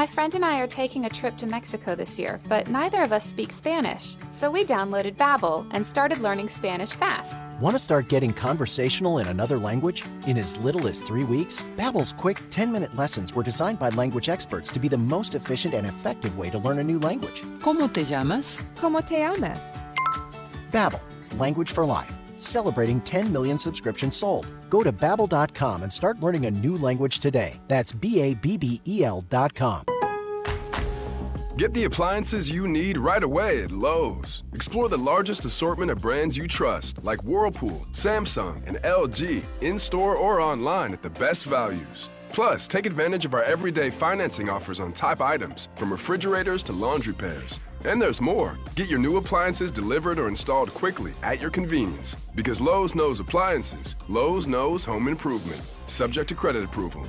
My friend and I are taking a trip to Mexico this year, but neither of us speak Spanish. So we downloaded Babbel and started learning Spanish fast. Want to start getting conversational in another language in as little as 3 weeks? Babbel's quick 10-minute lessons were designed by language experts to be the most efficient and effective way to learn a new language. ¿Cómo te llamas? ¿Cómo te llamas? Babbel, language for life. Celebrating 10 million subscriptions sold. Go to babbel.com and start learning a new language today. That's B A B B E L.com. Get the appliances you need right away at Lowe's. Explore the largest assortment of brands you trust, like Whirlpool, Samsung, and LG, in store or online at the best values. Plus, take advantage of our everyday financing offers on top items, from refrigerators to laundry pairs. And there's more. Get your new appliances delivered or installed quickly at your convenience. Because Lowe's knows appliances, Lowe's knows home improvement. Subject to credit approval.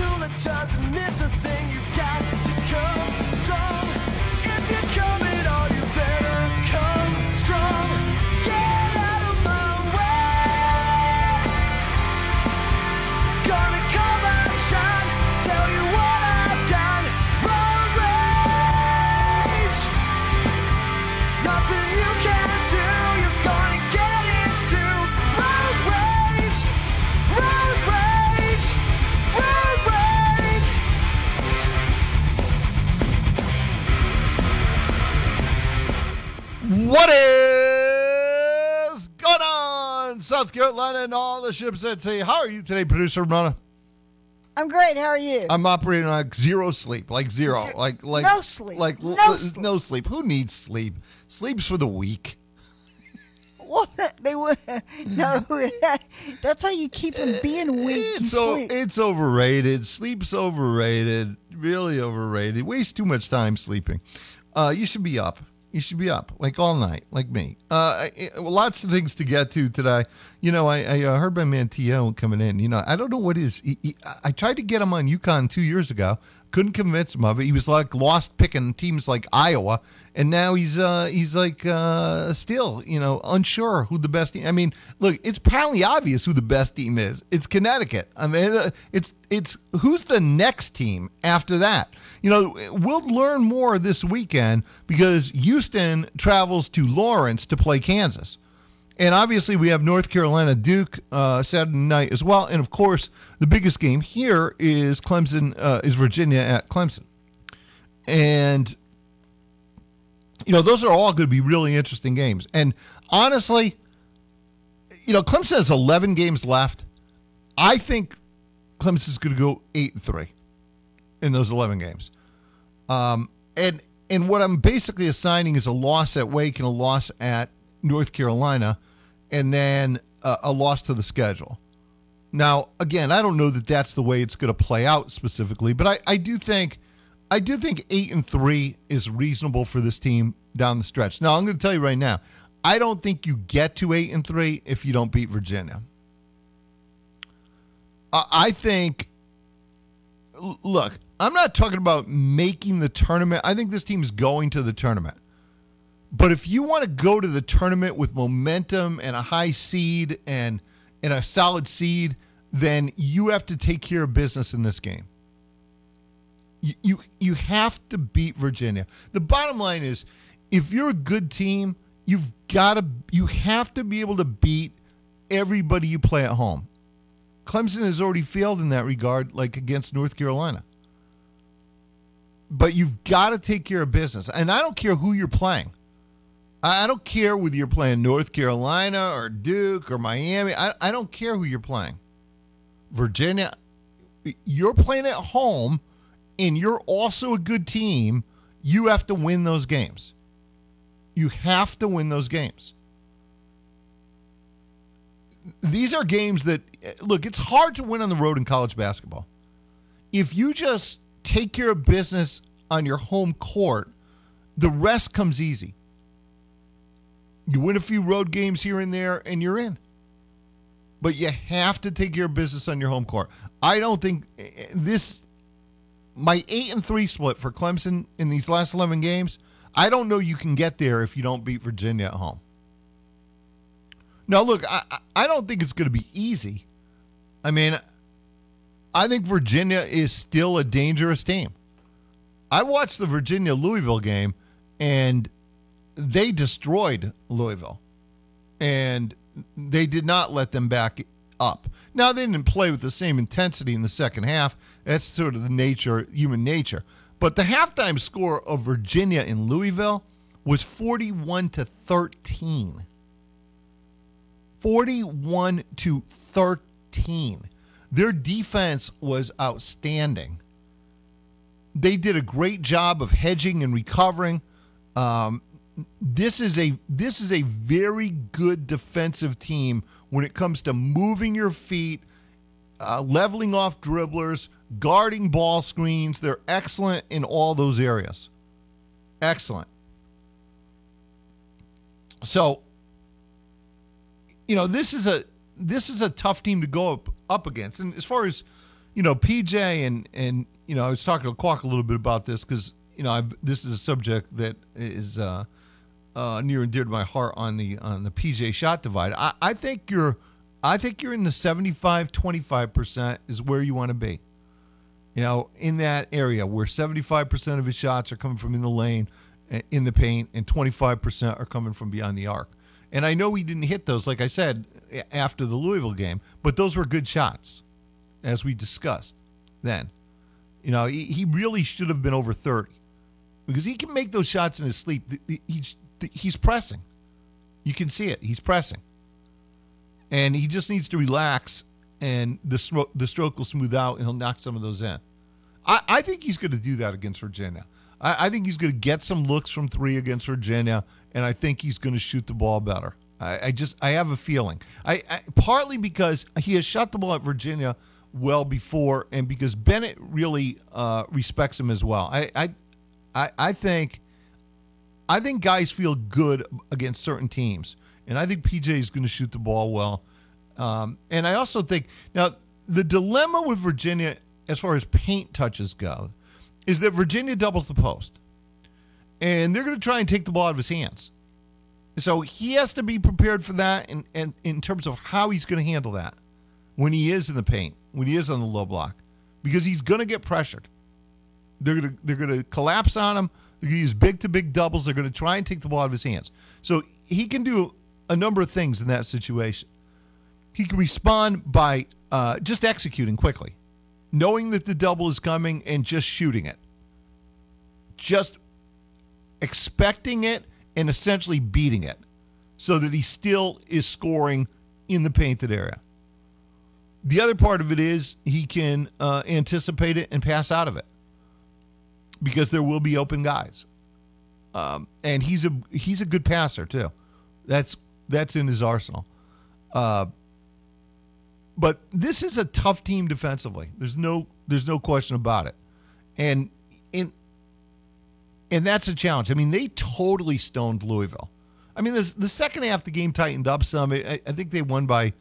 Own. Teptula doesn't miss a thing. You got to South Carolina and all the ships at sea? How are you today, producer Ramona? I'm great. How are you? I'm operating on like zero sleep, like zero, Zero- like like no sleep. like No l- sleep. no sleep. Who needs sleep? Sleep's for the weak. What they would no. That's how you keep from being weak. It's o- it's overrated. Sleep's overrated. Really overrated. Waste too much time sleeping. Uh, you should be up. You should be up like all night, like me. Uh, lots of things to get to today. You know, I, I uh, heard my man T.O. coming in. You know, I don't know what is. He, he, I tried to get him on UConn two years ago. Couldn't convince him of it. He was like lost picking teams like Iowa, and now he's uh he's like uh still you know unsure who the best team. I mean, look, it's apparently obvious who the best team is. It's Connecticut. I mean, uh, it's it's who's the next team after that. You know, we'll learn more this weekend because Houston travels to Lawrence to play Kansas. And obviously, we have North Carolina Duke uh, Saturday night as well. And of course, the biggest game here is Clemson, uh, is Virginia at Clemson. And, you know, those are all going to be really interesting games. And honestly, you know, Clemson has 11 games left. I think Clemson's going to go 8 and 3 in those 11 games. Um, and and what I'm basically assigning is a loss at Wake and a loss at North Carolina, and then a, a loss to the schedule. Now, again, I don't know that that's the way it's going to play out specifically, but I, I do think I do think eight and three is reasonable for this team down the stretch. Now, I'm going to tell you right now, I don't think you get to eight and three if you don't beat Virginia. I, I think look, I'm not talking about making the tournament. I think this team is going to the tournament. But if you want to go to the tournament with momentum and a high seed and and a solid seed, then you have to take care of business in this game. You you, you have to beat Virginia. The bottom line is if you're a good team, you've got to you have to be able to beat everybody you play at home. Clemson has already failed in that regard, like against North Carolina. but you've got to take care of business. And I don't care who you're playing. I don't care whether you're playing North Carolina or Duke or Miami. I, I don't care who you're playing. Virginia, you're playing at home and you're also a good team. You have to win those games. You have to win those games. These are games that, look, it's hard to win on the road in college basketball. If you just take care of business on your home court, the rest comes easy. You win a few road games here and there, and you're in. But you have to take care of business on your home court. I don't think eh, this my eight and three split for Clemson in these last eleven games. I don't know you can get there if you don't beat Virginia at home. Now, look, I- I don't think it's going to be easy. I mean, I think Virginia is still a dangerous team. I watched the Virginia Louisville game, and they destroyed Louisville, and they did not let them back up. Now they didn't play with the same intensity in the second half. That's sort of the nature, human nature. But the halftime score of Virginia in Louisville was forty-one to thirteen. 41 to 13. Their defense was outstanding. They did a great job of hedging and recovering. Um, this is a this is a very good defensive team when it comes to moving your feet, uh, leveling off dribblers, guarding ball screens. They're excellent in all those areas. Excellent. So you know this is a this is a tough team to go up up against. And as far as you know, PJ and and you know, I was talking to Quack a little bit about this because you know I've, this is a subject that is uh, uh, near and dear to my heart on the on the PJ shot divide. I, I think you're I think you're in the 75 25 percent is where you want to be. You know, in that area where 75 percent of his shots are coming from in the lane, uh, in the paint, and 25 percent are coming from beyond the arc. And I know we didn't hit those, like I said, after the Louisville game, but those were good shots, as we discussed then. You know, he, he really should have been over 30 because he can make those shots in his sleep. Th- He's, pressing. You can see it. He's pressing. And he just needs to relax, and the, stro- the stroke will smooth out, and he'll knock some of those in. I, I think he's going to do that against Virginia. I, I think he's going to get some looks from three against Virginia, and I think he's going to shoot the ball better. I, I just I have a feeling. I, I partly because he has shot the ball at Virginia well before, and because Bennett really uh, respects him as well. I I I, I think I think guys feel good against certain teams, and I think PJ is going to shoot the ball well. Um, and I also think now the dilemma with Virginia, as far as paint touches go, is that Virginia doubles the post, and they're going to try and take the ball out of his hands. So he has to be prepared for that, and, and in terms of how he's going to handle that when he is in the paint, when he is on the low block, because he's going to get pressured. They're going to they're going to collapse on him. They're going to use big to big doubles. They're going to try and take the ball out of his hands. So he can do a number of things in that situation. He can respond by uh, just executing quickly, knowing that the double is coming and just shooting it. Just expecting it and essentially beating it so that he still is scoring in the painted area. The other part of it is he can uh, anticipate it and pass out of it because there will be open guys. Um, and he's a he's a good passer too. That's that's in his arsenal. Uh, but this is a tough team defensively. There's no there's no question about it. And in and that's a challenge. I mean, they totally stoned Louisville. I mean, this, the second half the game tightened up some. I, I think they won by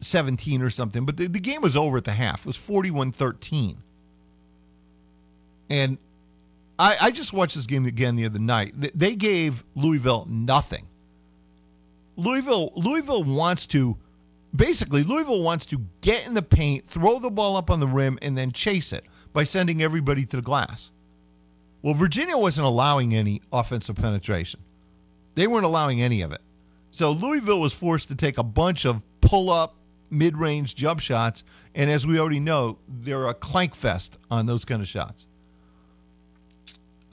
17 or something, but the, the game was over at the half. It was 41-13. And I, I just watched this game again the other night. They- gave Louisville nothing. Louisville Louisville wants to basically Louisville wants to get in the paint, throw the ball up on the rim, and then chase it by sending everybody to the glass. Well, Virginia wasn't allowing any offensive penetration. They weren't allowing any of it. So Louisville was forced to take a bunch of pull up, mid range jump shots. And as we already know, they're a clank fest on those kind of shots.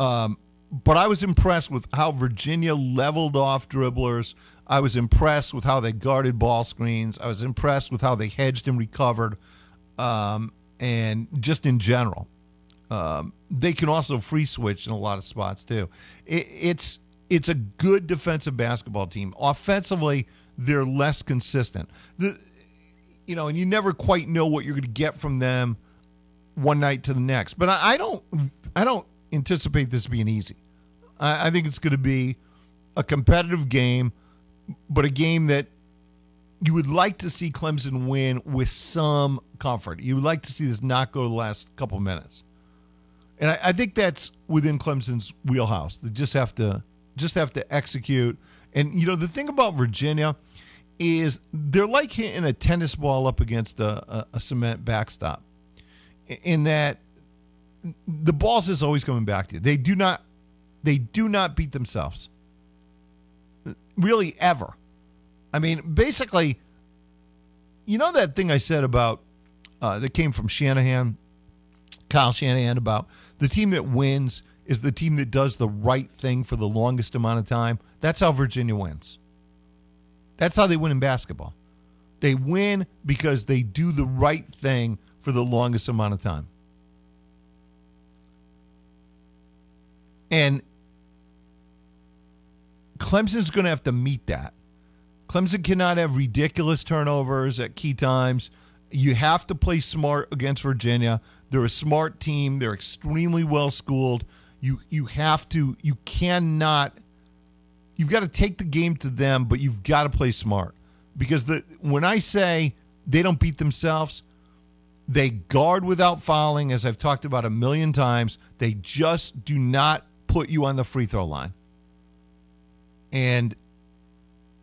Um, but I was impressed with how Virginia leveled off dribblers. I was impressed with how they guarded ball screens. I was impressed with how they hedged and recovered, um, and just in general. Um, they can also free switch in a lot of spots too. It, it's it's a good defensive basketball team. Offensively, they're less consistent. The you know, and you never quite know what you're going to get from them one night to the next. But I, I don't I don't anticipate this being easy. I, I think it's going to be a competitive game, but a game that you would like to see Clemson win with some comfort. You would like to see this not go the last couple minutes. And I, I think that's within Clemson's wheelhouse. They just have to just have to execute. And you know, the thing about Virginia is they're like hitting a tennis ball up against a, a, a cement backstop. In that the balls is always coming back to you. They do not they do not beat themselves. Really ever. I mean, basically, you know that thing I said about uh, that came from Shanahan, Kyle Shanahan, about the team that wins is the team that does the right thing for the longest amount of time. That's how Virginia wins. That's how they win in basketball. They win because they do the right thing for the longest amount of time. And Clemson's going to have to meet that. Clemson cannot have ridiculous turnovers at key times. You have to play smart against Virginia. They're a smart team. They're extremely well schooled. You you have to you cannot you've got to take the game to them, but you've got to play smart. Because the when I say they don't beat themselves, they guard without fouling, as I've talked about a million times. They just do not put you on the free throw line. And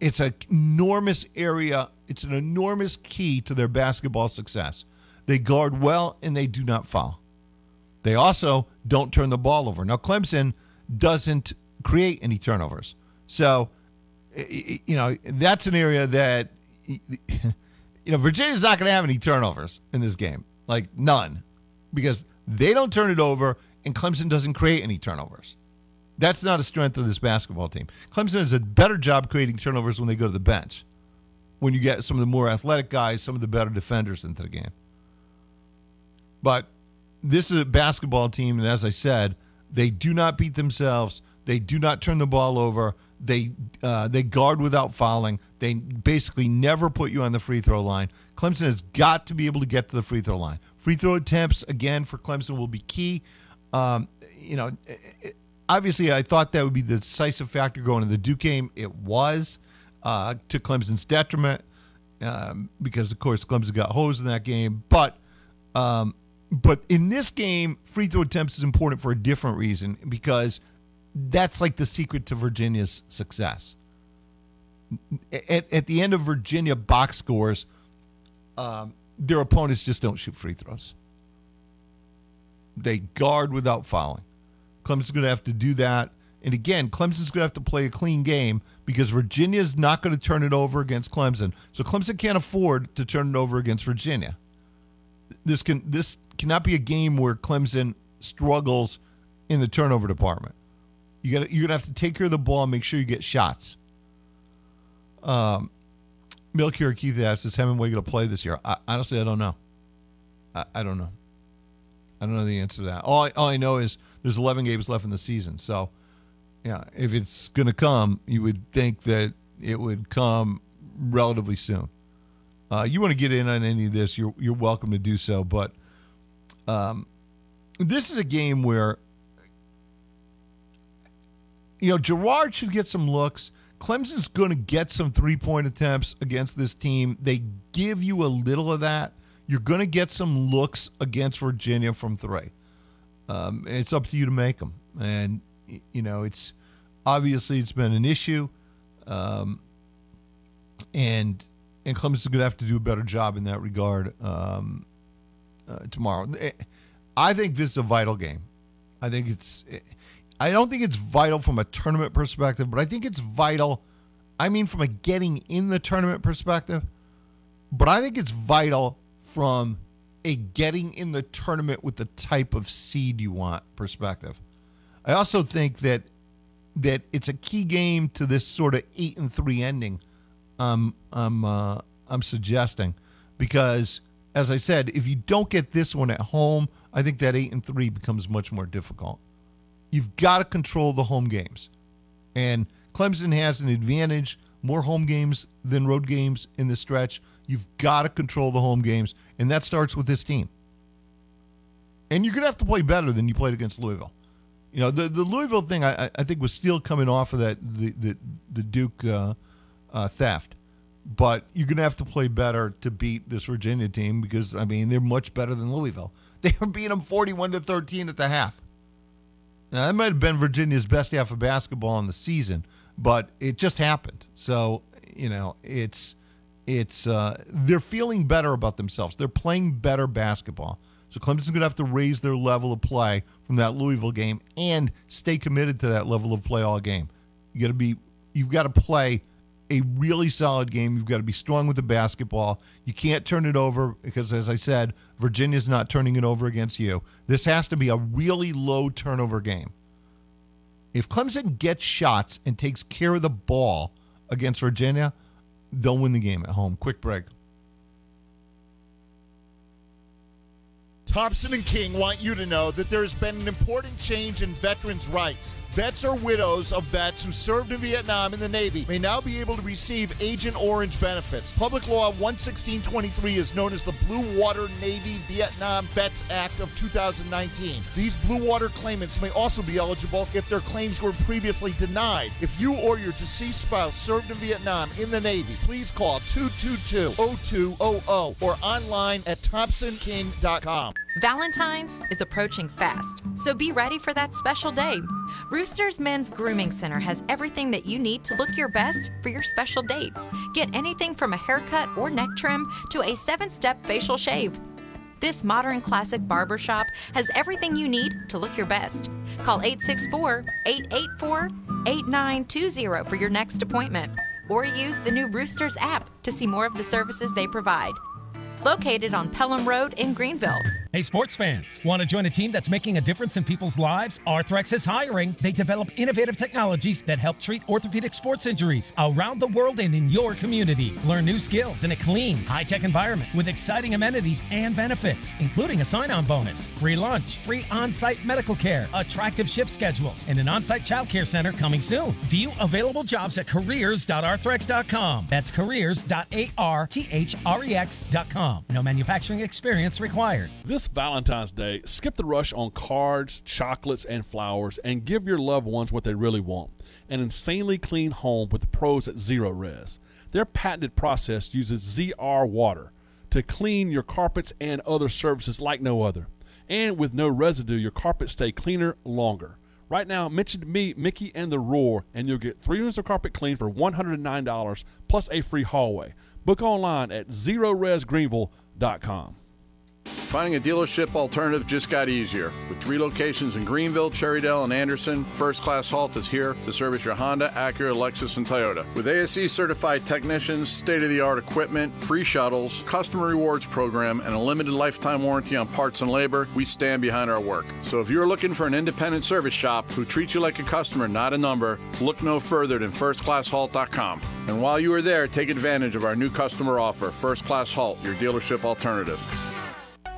it's an enormous area, it's an enormous key to their basketball success. They guard well and they do not foul. They also don't turn the ball over. Now, Clemson doesn't create any turnovers. So, you know, that's an area that, you know, Virginia's not going to have any turnovers in this game. Like, none. Because they don't turn it over and Clemson doesn't create any turnovers. That's not a strength of this basketball team. Clemson does a better job creating turnovers when they go to the bench. When you get some of the more athletic guys, some of the better defenders into the game. But this is a basketball team, and as I said, they do not beat themselves. They do not turn the ball over. They uh, they guard without fouling. They basically never put you on the free throw line. Clemson has got to be able to get to the free throw line. Free throw attempts again for Clemson will be key. Um, you know, obviously, I thought that would be the decisive factor going to the Duke game. It was uh, to Clemson's detriment um, because, of course, Clemson got hosed in that game. But um, but in this game, free throw attempts is important for a different reason because that's like the secret to Virginia's success. At, at the end of Virginia box scores, um, their opponents just don't shoot free throws. They guard without fouling. Clemson's going to have to do that. And again, Clemson's going to have to play a clean game because Virginia's not going to turn it over against Clemson. So Clemson can't afford to turn it over against Virginia. This can this cannot be a game where Clemson struggles in the turnover department. You got you're gonna have to take care of the ball and make sure you get shots. Um, Milky Keith asks, "Is Hemenway going to play this year?" I, honestly, I don't know. I, I, don't know. I don't know the answer to that. All I, all I know is there's 11 games left in the season. So, yeah, if it's going to come, you would think that it would come relatively soon. Uh, you want to get in on any of this, you're you're welcome to do so. But um, this is a game where you know Girard should get some looks. Clemson's going to get some three point attempts against this team. They give you a little of that. You're going to get some looks against Virginia from three. Um, it's up to you to make them, and you know it's obviously it's been an issue, um, and and Clemson's going to have to do a better job in that regard um, uh, tomorrow. Eh, I think this is a vital game. I think it's. I don't think it's vital from a tournament perspective, but I think it's vital. I mean, from a getting in the tournament perspective, but I think it's vital from a getting in the tournament with the type of seed you want perspective. I also think that that it's a key game to this sort of eight and three ending. Um, I'm uh, I'm suggesting because, as I said, if you don't get this one at home, I think that eight and three becomes much more difficult. You've got to control the home games, and Clemson has an advantage more home games than road games in the stretch. You've got to control the home games, and that starts with this team. And you're going to have to play better than you played against Louisville. You know, the, the Louisville thing, I, I think, was still coming off of that the the, the Duke uh, uh, theft. But you're going to have to play better to beat this Virginia team because, I mean, they're much better than Louisville. They were beating them 41 to 13 at the half. Now, that might have been Virginia's best half of basketball in the season, but it just happened. So, you know, it's it's uh, they're feeling better about themselves. They're playing better basketball. So Clemson's going to have to raise their level of play from that Louisville game and stay committed to that level of play all game. You got to be you've got to play a really solid game. You've got to be strong with the basketball. You can't turn it over because as I said, Virginia's not turning it over against you. This has to be a really low turnover game. If Clemson gets shots and takes care of the ball against Virginia, they'll win the game at home. Quick break. Thompson and King want you to know that there has been an important change in veterans' rights. Vets or widows of vets who served in Vietnam in the Navy may now be able to receive Agent Orange benefits. Public Law 11623 is known as the Blue Water Navy Vietnam Vets Act of 2019. These Blue Water claimants may also be eligible if their claims were previously denied. If you or your deceased spouse served in Vietnam in the Navy, please call 222-0200 or online at thompsonking.com. Valentine's is approaching fast, so be ready for that special day. Rooster's Men's Grooming Center has everything that you need to look your best for your special date. Get anything from a haircut or neck trim to a seven step facial shave. This modern classic barbershop has everything you need to look your best. Call 864 884 8920 for your next appointment, or use the new Roosters app to see more of the services they provide. Located on Pelham Road in Greenville. Hey, sports fans, want to join a team that's making a difference in people's lives? Arthrex is hiring. They develop innovative technologies that help treat orthopedic sports injuries around the world and in your community. Learn new skills in a clean, high tech environment with exciting amenities and benefits, including a sign on bonus, free lunch, free on site medical care, attractive shift schedules, and an on site childcare center coming soon. View available jobs at careers.arthrex.com. That's careers.arthrex.com. No manufacturing experience required. This Valentine's Day, skip the rush on cards, chocolates, and flowers and give your loved ones what they really want an insanely clean home with the pros at Zerorez. Their patented process uses ZR water to clean your carpets and other surfaces like no other. And with no residue, your carpets stay cleaner longer. Right now, mention me, Mickey, and the Roar, and you'll get three units of carpet clean for $109 plus a free hallway. Book online at zeroresgreenville.com. Finding a dealership alternative just got easier. With three locations in Greenville, Cherrydale, and Anderson, First Class Halt is here to service your Honda, Acura, Lexus, and Toyota. With ASE certified technicians, state of the art equipment, free shuttles, customer rewards program, and a limited lifetime warranty on parts and labor, we stand behind our work. So if you're looking for an independent service shop who treats you like a customer, not a number, look no further than firstclasshalt.com. And while you are there, take advantage of our new customer offer, First Class Halt, your dealership alternative.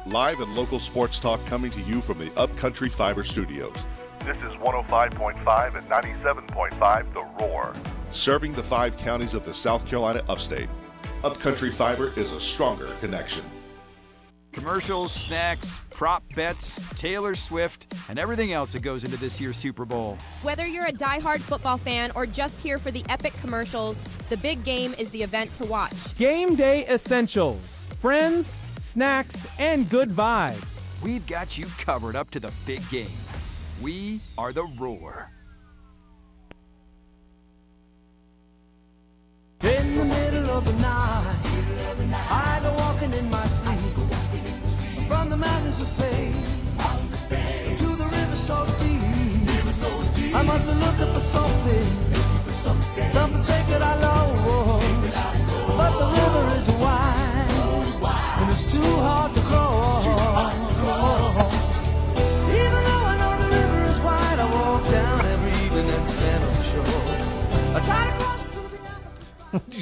Live and local sports talk coming to you from the Upcountry Fiber Studios. This is 105.5 and 97.5 The Roar. Serving the five counties of the South Carolina upstate. Upcountry Fiber is a stronger connection. Commercials, snacks, prop bets, Taylor Swift, and everything else that goes into this year's Super Bowl. Whether you're a die-hard football fan or just here for the epic commercials, the big game is the event to watch. Game day essentials friends, snacks, and good vibes. We've got you covered up to the big game. We are the Roar. In the middle of the night, I go walking in my sleep. From the mountains of fame to the river so deep. I must be looking for something, something sacred I lost.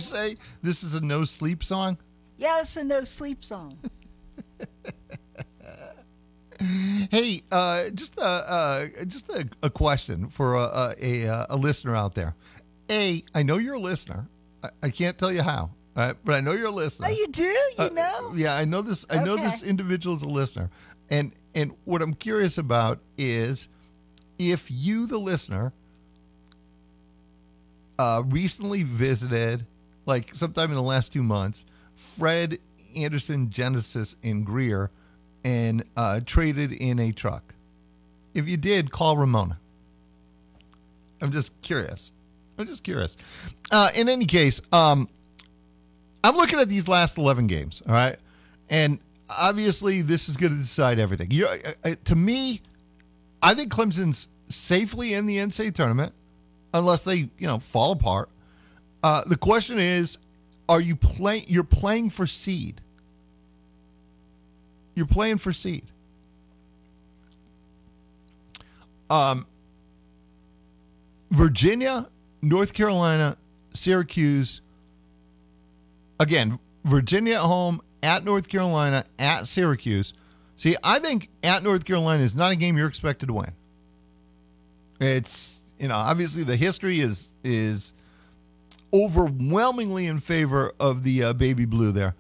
You say this is a no sleep song? Yeah, it's a no sleep song. Hey, uh, just a uh, just a, a question for a, a, a, listener out there. A, I know you're a listener. I, I can't tell you how, uh, but I know you're a listener. Oh, you do? You Uh, know? Yeah, I know this. I know this individual is a listener, and and what I'm curious about is if you, the listener, uh, recently visited, like sometime in the last two months, Fred Anderson Genesis in Greer, and uh, traded in a truck. If you did, call Ramona. I'm just curious. I'm just curious. Uh, in any case, um, I'm looking at these last 11 games, all right? And obviously, this is going to decide everything. You, uh, uh, to me, I think Clemson's safely in the NCAA tournament unless they, you know, fall apart. Uh, the question is, are you playing? You're playing for seed. You're playing for seed. Um, Virginia, North Carolina, Syracuse. Again, Virginia at home, at North Carolina, at Syracuse. See, I think at North Carolina is not a game you're expected to win. It's you know obviously the history is is overwhelmingly in favor of the uh, baby blue there,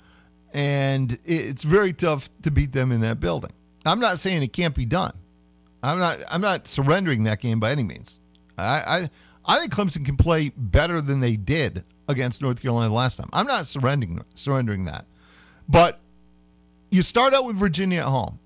and it's very tough to beat them in that building. I'm not saying it can't be done. I'm not I'm not surrendering that game by any means. I I, I think Clemson can play better than they did against North Carolina last time. I'm not surrendering surrendering that, but you start out with Virginia at home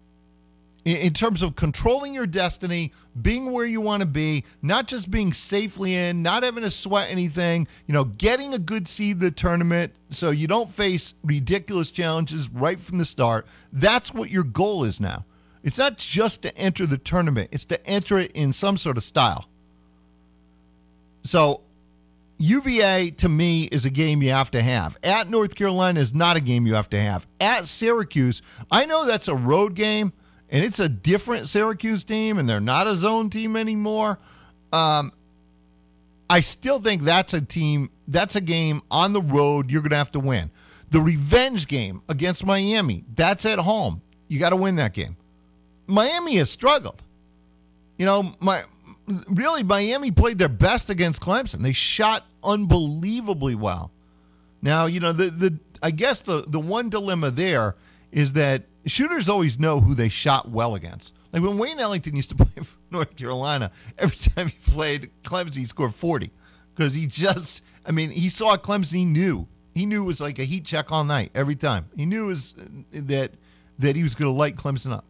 in, terms of controlling your destiny, being where you want to be, not just being safely in, not having to sweat anything, you know, getting a good seed the tournament so you don't face ridiculous challenges right from the start. That's what your goal is now. It's not just to enter the tournament, it's to enter it in some sort of style. So UVA to me is a game you have to have. At North Carolina is not a game you have to have. At Syracuse, I know that's a road game and it's a different Syracuse team and they're not a zone team anymore. Um, I still think that's a team, that's a game on the road you're going to have to win. The revenge game against Miami, that's at home. You got to win that game. Miami has struggled. You know, my really Miami played their best against Clemson. They shot unbelievably well. Now, you know, the the I guess the the one dilemma there is that shooters always know who they shot well against. Like when Wayne Ellington used to play for North Carolina, every time he played Clemson, he scored 40 because he just, I mean, he saw Clemson, he knew. He knew it was like a heat check all night every time. He knew was that that he was going to light Clemson up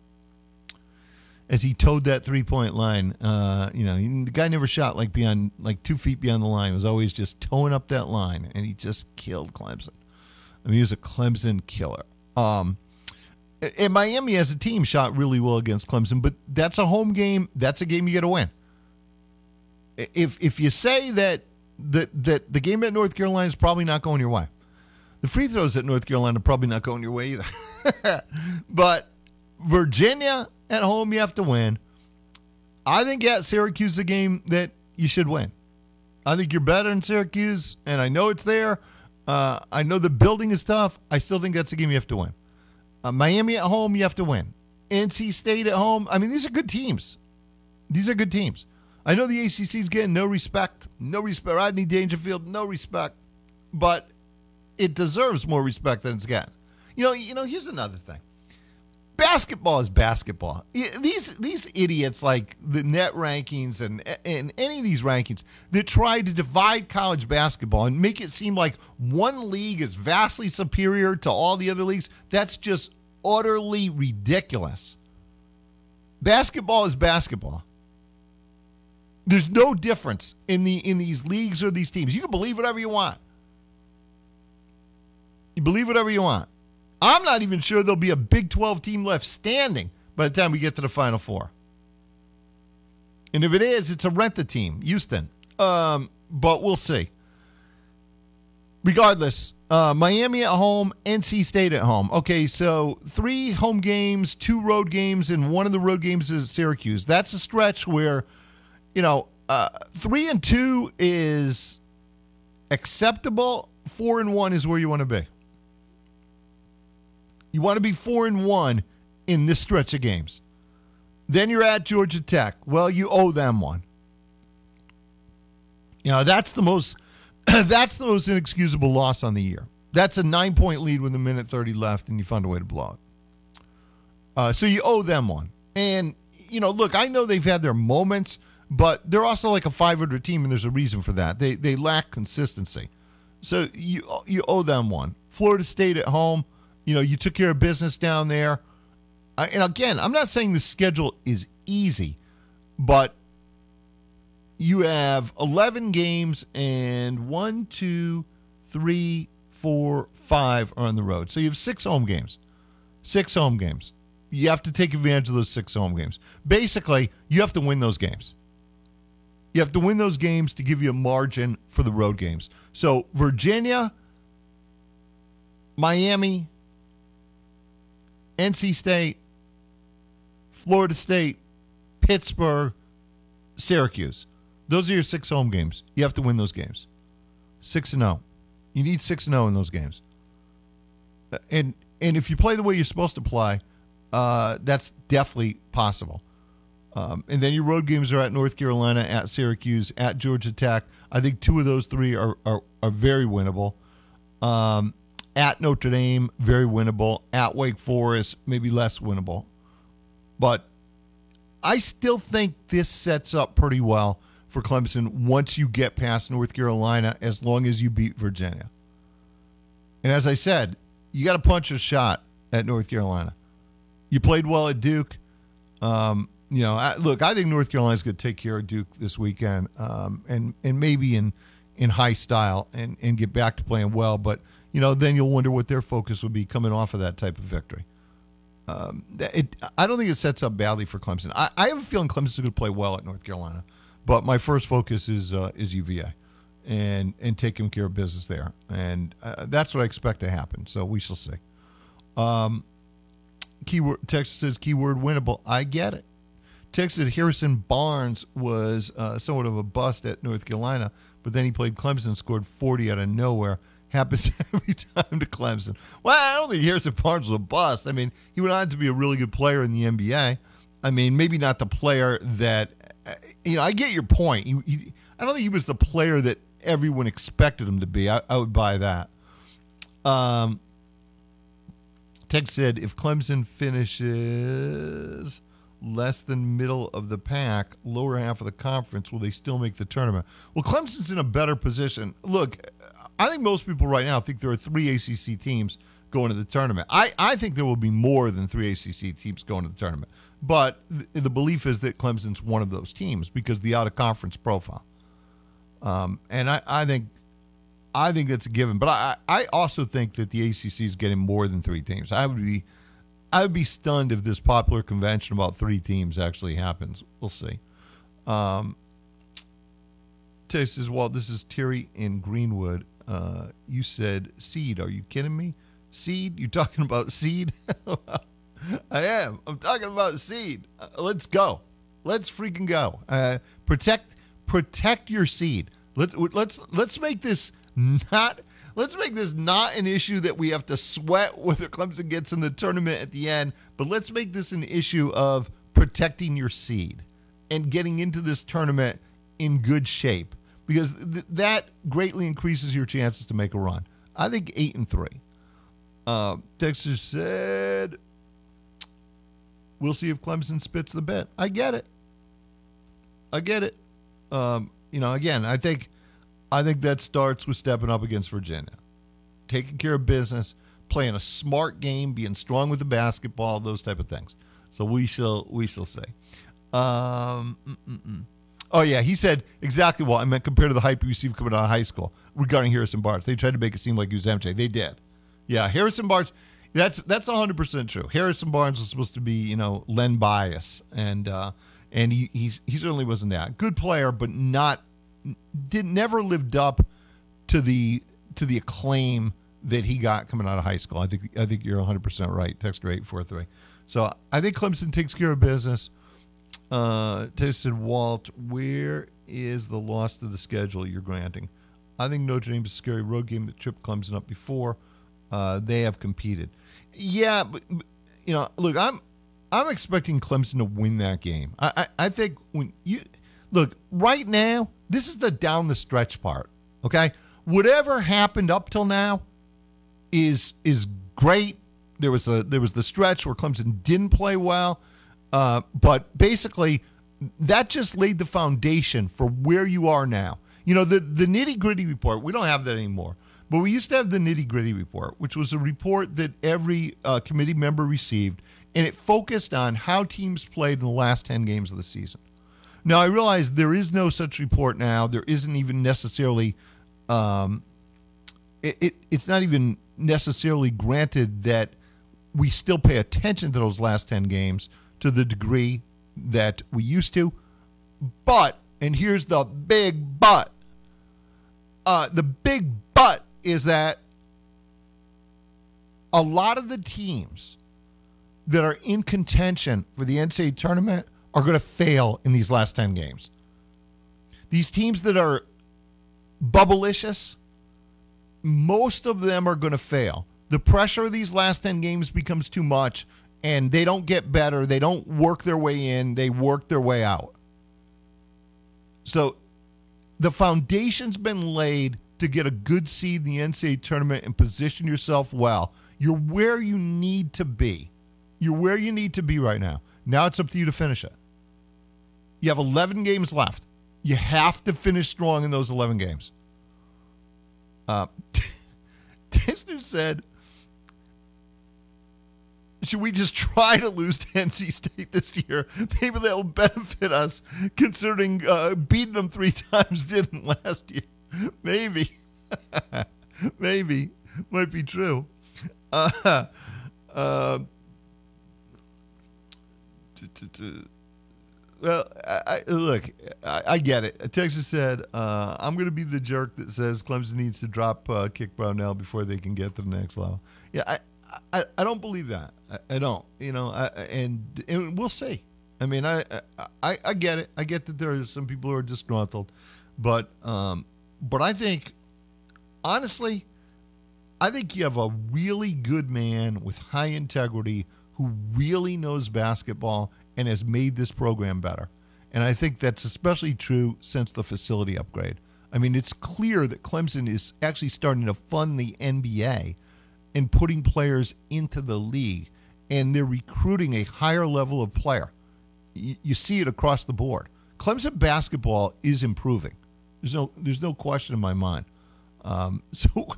as he toed that three point line. Uh, you know, he- the guy never shot like beyond like two feet beyond the line. He was always just toeing up that line, and he just killed Clemson. I mean, he was a Clemson killer. Um, and Miami as a team shot really well against Clemson, but that's a home game. That's a game you got to win. If if you say that that that the game at North Carolina is probably not going your way, the free throws at North Carolina are probably not going your way either. but Virginia at home, you have to win. I think at Syracuse the game that you should win. I think you're better in Syracuse, and I know it's there. Uh, I know the building is tough. I still think that's a game you have to win. Uh, Miami at home, you have to win. NC State at home. I mean, these are good teams. These are good teams. I know the ACC is getting no respect, no respect. Rodney Dangerfield, no respect, but it deserves more respect than it's gotten. You know, you know. Here's another thing. Basketball is basketball. These these idiots like the net rankings and and any of these rankings that try to divide college basketball and make it seem like one league is vastly superior to all the other leagues. That's just utterly ridiculous. Basketball is basketball. There's no difference in the in these leagues or these teams. You can believe whatever you want. You believe whatever you want. I'm not even sure there'll be a Big 12 team left standing by the time we get to the Final Four. And if it is, it's a rent a team, Houston. Um, but we'll see. Regardless, uh, Miami at home, NC State at home. Okay, so three home games, two road games, and one of the road games is Syracuse. That's a stretch where, you know, uh, three and two is acceptable. four and one is where you want to be. You want to be four and one in this stretch of games. Then you're at Georgia Tech. Well, you owe them one. You know, that's the most that's the most inexcusable loss on the year. That's a nine point lead with a minute 30 left, and you find a way to blow it. Uh, so you owe them one. And, you know, look, I know they've had their moments, but they're also like a 500 team, and there's a reason for that. They, they lack consistency. So you, you owe them one. Florida State at home, you know, you took care of business down there. And again, I'm not saying the schedule is easy, but you have 11 games and one, two, three, four, five are on the road. So you have six home games. Six home games. You have to take advantage of those six home games. Basically, you have to win those games. You have to win those games to give you a margin for the road games. So Virginia, Miami, NC State, Florida State, Pittsburgh, Syracuse. Those are your six home games. You have to win those games. Six and zero. You need six and zero in those games. And and if you play the way you're supposed to play, uh, that's definitely possible. Um, and then your road games are at North Carolina, at Syracuse, at Georgia Tech. I think two of those three are are, are very winnable. Um, at Notre Dame, very winnable. At Wake Forest, maybe less winnable. But I still think this sets up pretty well for Clemson once you get past North Carolina, as long as you beat Virginia. And as I said, you got to punch a shot at North Carolina. You played well at Duke. Um, you know, I, look, I think North Carolina's going to take care of Duke this weekend, um, and and maybe in in high style and and get back to playing well. But you know, then you'll wonder what their focus would be coming off of that type of victory. Um, it, I don't think it sets up badly for Clemson. I, I have a feeling Clemson's going to play well at North Carolina, but my first focus is uh, is UVA, and and taking care of business there, and uh, that's what I expect to happen. So we shall see. Um, keyword Texas says keyword winnable. I get it. Texas Harrison Barnes was uh, somewhat of a bust at North Carolina, but then he played Clemson, scored 40 out of nowhere. Happens every time to Clemson. Well, I don't think Harrison Barnes was a bust. I mean, he went on to be a really good player in the NBA. I mean, maybe not the player that, uh, you know, I get your point. He, he, I don't think he was the player that everyone expected him to be. I, I would buy that. Um, Tex said if Clemson finishes less than middle of the pack, lower half of the conference, will they still make the tournament? Well, Clemson's in a better position. Look, I think most people right now think there are three ACC teams going to the tournament. I, I think there will be more than three ACC teams going to the tournament. But th- the belief is that Clemson's one of those teams because the out of conference profile. Um, and I, I think I think it's a given. But I, I also think that the ACC is getting more than three teams. I would be I would be stunned if this popular convention about three teams actually happens. We'll see. Um, Tay says, "Well, this is Terry in Greenwood. Uh, you said seed. Are you kidding me? Seed? You're talking about seed? I am. I'm talking about seed. Uh, let's go. Let's freaking go. Uh, protect protect your seed. Let's let's let's make this not let's make this not an issue that we have to sweat whether Clemson gets in the tournament at the end, but let's make this an issue of protecting your seed and getting into this tournament in good shape because th- that greatly increases your chances to make a run. I think eight and three. Uh, Texas said, "We'll see if Clemson spits the bit." I get it. I get it. Um, you know, again, I think, I think that starts with stepping up against Virginia, taking care of business, playing a smart game, being strong with the basketball, those type of things. So we shall, we shall say. Um, mm-mm-mm. Oh yeah, he said exactly what I meant compared to the hype he received coming out of high school regarding Harrison Barnes. They tried to make it seem like he was MJ. They did. Yeah, Harrison Barnes. That's that's hundred percent true. Harrison Barnes was supposed to be you know Len Bias, and uh, and he he's, he certainly wasn't that good player, but not did never lived up to the to the acclaim that he got coming out of high school. I think I think you're 100 percent right. Text eight four three. So I think Clemson takes care of business. Uh, tested Walt, where is the loss to the schedule you're granting? I think Notre Dame's a scary road game that tripped Clemson up before. Uh, they have competed. Yeah, but, but, you know, look, I'm I'm expecting Clemson to win that game. I, I I think when you look right now, this is the down the stretch part. Okay, whatever happened up till now is is great. There was a there was the stretch where Clemson didn't play well, uh, but basically that just laid the foundation for where you are now. You know the the nitty gritty report. We don't have that anymore, but we used to have the nitty gritty report, which was a report that every uh, committee member received, and it focused on how teams played in the last ten games of the season. Now I realize there is no such report now. There isn't even necessarily. Um, it, it it's not even necessarily granted that we still pay attention to those last 10 games to the degree that we used to. But, and here's the big but uh, the big but is that a lot of the teams that are in contention for the NCAA tournament are going to fail in these last 10 games. These teams that are bubblicious, most of them are going to fail. The pressure of these last 10 games becomes too much, and they don't get better. They don't work their way in, they work their way out. So the foundation's been laid to get a good seed in the NCAA tournament and position yourself well. You're where you need to be. You're where you need to be right now. Now it's up to you to finish it. You have 11 games left. You have to finish strong in those 11 games. Uh, Tisner said, should we just try to lose to NC State this year? Maybe that will benefit us, considering uh, beating them three times didn't last year. Maybe, maybe might be true. Uh, uh, well, I, I, look, I, I get it. Texas said, uh, "I'm going to be the jerk that says Clemson needs to drop uh, Kick Brownell before they can get to the next level." Yeah, I, I, don't believe that. I, I don't. You know, I, and and we'll see. I mean, I, I I get it. I get that there are some people who are disgruntled, but um, but I think, honestly, I think you have a really good man with high integrity who really knows basketball and has made this program better. And I think that's especially true since the facility upgrade. I mean, it's clear that Clemson is actually starting to fund the NBA and putting players into the league, and they're recruiting a higher level of player. You, you see it across the board. Clemson basketball is improving. There's no, there's no question in my mind. Um, so,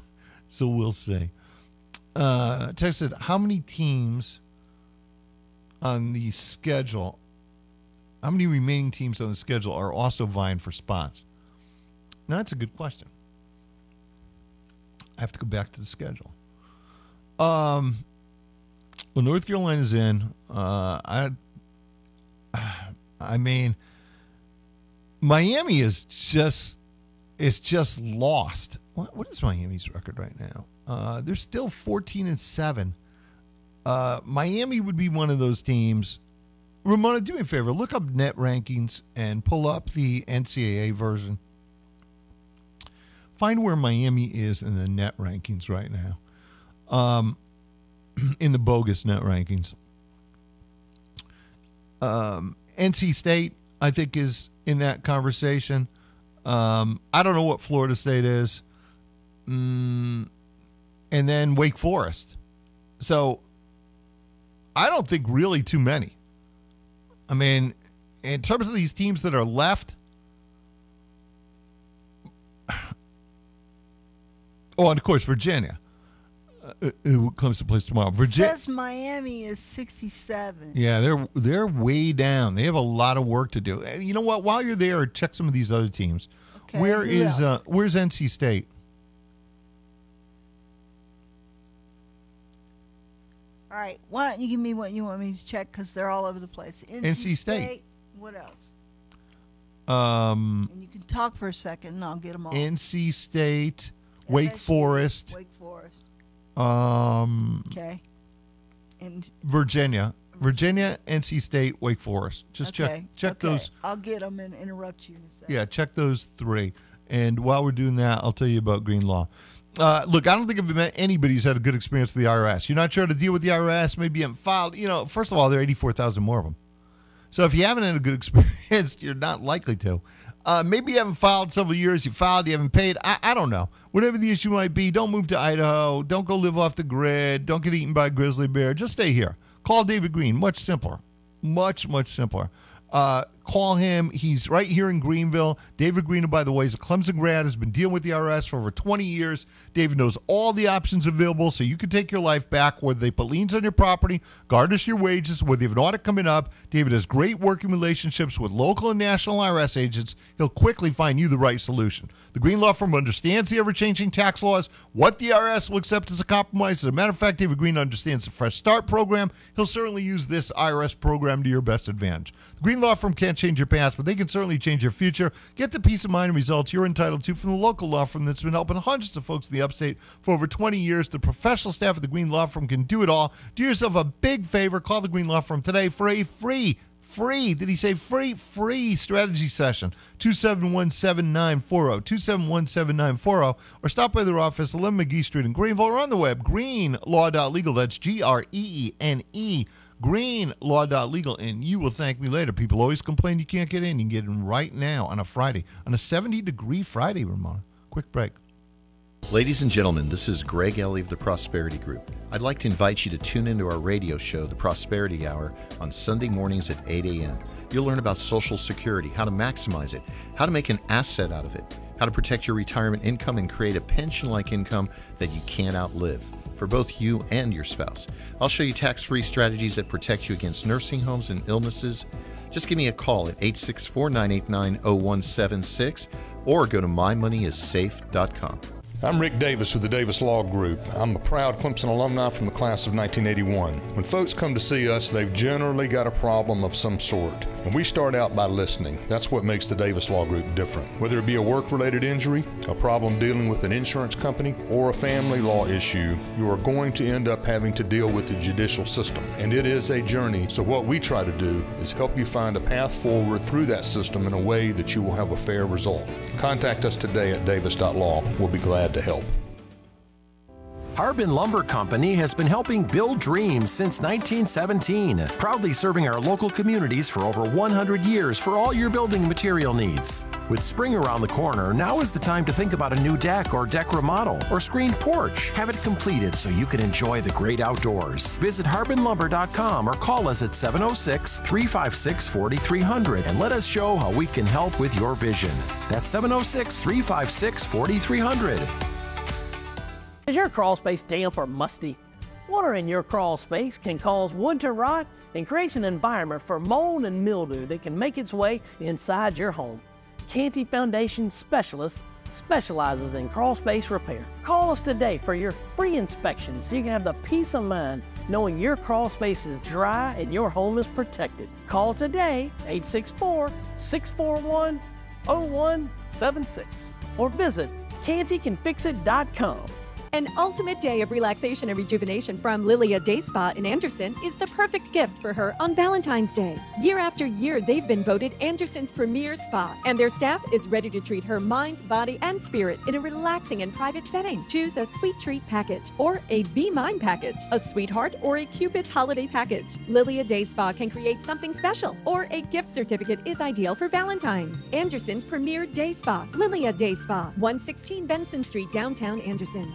so we'll see. Uh, texted, how many teams on the schedule? How many remaining teams on the schedule are also vying for spots? Now, that's a good question. I have to go back to the schedule. Um, well, North Carolina's in. Uh, I, I mean, Miami is just, it's just lost. What, what is Miami's record right now? Uh, they're still fourteen and seven. Uh, Miami would be one of those teams. Ramona, do me a favor. Look up net rankings and pull up the NCAA version. Find where Miami is in the net rankings right now um, in the bogus net rankings. Um, NC State, I think, is in that conversation. Um, I don't know what Florida State is. Mm, and then Wake Forest. So I don't think really too many. I mean, in terms of these teams that are left, oh, and of course, Virginia who comes to place tomorrow. Virginia says Miami is 67. Yeah, they're they're way down. They have a lot of work to do. Uh, You know what? While you're there, check some of these other teams. Okay, Where is uh, where's NC State? All right, why don't you give me what you want me to check? Because they're all over the place. NC, NC State. What else? Um, And you can talk for a second, and I'll get them all. NC State, Wake Forest, Wake Forest. Um, Okay. And Virginia, Virginia, NC State, Wake Forest. Just okay, check check okay. those. I'll get them and interrupt you in a second. Yeah, check those three. And while we're doing that, I'll tell you about Greene Law. Uh, look, I don't think I've met anybody who's had a good experience with the IRS. You're not sure to deal with the IRS. Maybe you haven't filed. You know, first of all, there are 84,000 more of them. So if you haven't had a good experience, you're not likely to. Uh, maybe you haven't filed several years. You filed, you haven't paid. I, I don't know. Whatever the issue might be, don't move to Idaho. Don't go live off the grid. Don't get eaten by a grizzly bear. Just stay here. Call David Greene. Much simpler. Much, much simpler. Uh, call him. He's right here in Greenville. David Greene, by the way, is a Clemson grad, has been dealing with the IRS for over 20 years. David knows all the options available so you can take your life back, whether they put liens on your property, garnish your wages, whether you have an audit coming up. David has great working relationships with local and national IRS agents. He'll quickly find you the right solution. The Greene Law Firm understands the ever changing tax laws, what the IRS will accept as a compromise. As a matter of fact, David Greene understands the Fresh Start program. He'll certainly use this IRS program to your best advantage. The Greene Law Firm can't change your past, but they can certainly change your future. Get the peace of mind and results you're entitled to from the local law firm that's been helping hundreds of folks in the upstate for over 20 years. The professional staff at the Greene Law Firm can do it all. Do yourself a big favor. Call the Greene Law Firm today for a free free. Did he say free? Free strategy session. 271 7940. 271 7940. Or stop by their office, 11 McGee Street in Greenville, or on the web, greenelaw.legal. That's G R E E N E. Greenelaw.legal. And you will thank me later. People always complain you can't get in. You can get in right now on a Friday, on a 70 degree Friday, Ramona. Quick break. Ladies and gentlemen, this is Greg Ellie of the Prosperity Group. I'd like to invite you to tune into our radio show, The Prosperity Hour, on Sunday mornings at 8 a.m. You'll learn about Social Security, how to maximize it, how to make an asset out of it, how to protect your retirement income and create a pension like income that you can't outlive for both you and your spouse. I'll show you tax free strategies that protect you against nursing homes and illnesses. Just give me a call at 864 989 0176 or go to mymoneyissafe.com. I'm Rick Davis with the Davis Law Group. I'm a proud Clemson alumni from the class of 1981. When folks come to see us, they've generally got a problem of some sort. And we start out by listening. That's what makes the Davis Law Group different. Whether it be a work related injury, a problem dealing with an insurance company, or a family law issue, you are going to end up having to deal with the judicial system. And it is a journey. So, what we try to do is help you find a path forward through that system in a way that you will have a fair result. Contact us today at davis.law. We'll be glad to help. Harbin Lumber Company has been helping build dreams since 1917, proudly serving our local communities for over 100 years for all your building material needs. With spring around the corner, now is the time to think about a new deck or deck remodel or screened porch. Have it completed so you can enjoy the great outdoors. Visit harbinlumber.com or call us at 706 356 4300 and let us show how we can help with your vision. That's 706 356 4300. Is your crawl space damp or musty? Water in your crawl space can cause wood to rot and creates an environment for mold and mildew that can make its way inside your home. Canty Foundation Specialist specializes in crawl space repair. Call us today for your free inspection so you can have the peace of mind knowing your crawl space is dry and your home is protected. Call today 864 641 0176 or visit cantycanfixit.com. An ultimate day of relaxation and rejuvenation from Lilia Day Spa in Anderson is the perfect gift for her on Valentine's Day. Year after year, they've been voted Anderson's premier spa, and their staff is ready to treat her mind, body, and spirit in a relaxing and private setting. Choose a sweet treat package or a Be Mine package, a sweetheart or a Cupid's holiday package. Lilia Day Spa can create something special, or a gift certificate is ideal for Valentine's. Anderson's premier day spa, Lilia Day Spa, 116 Benson Street, downtown Anderson.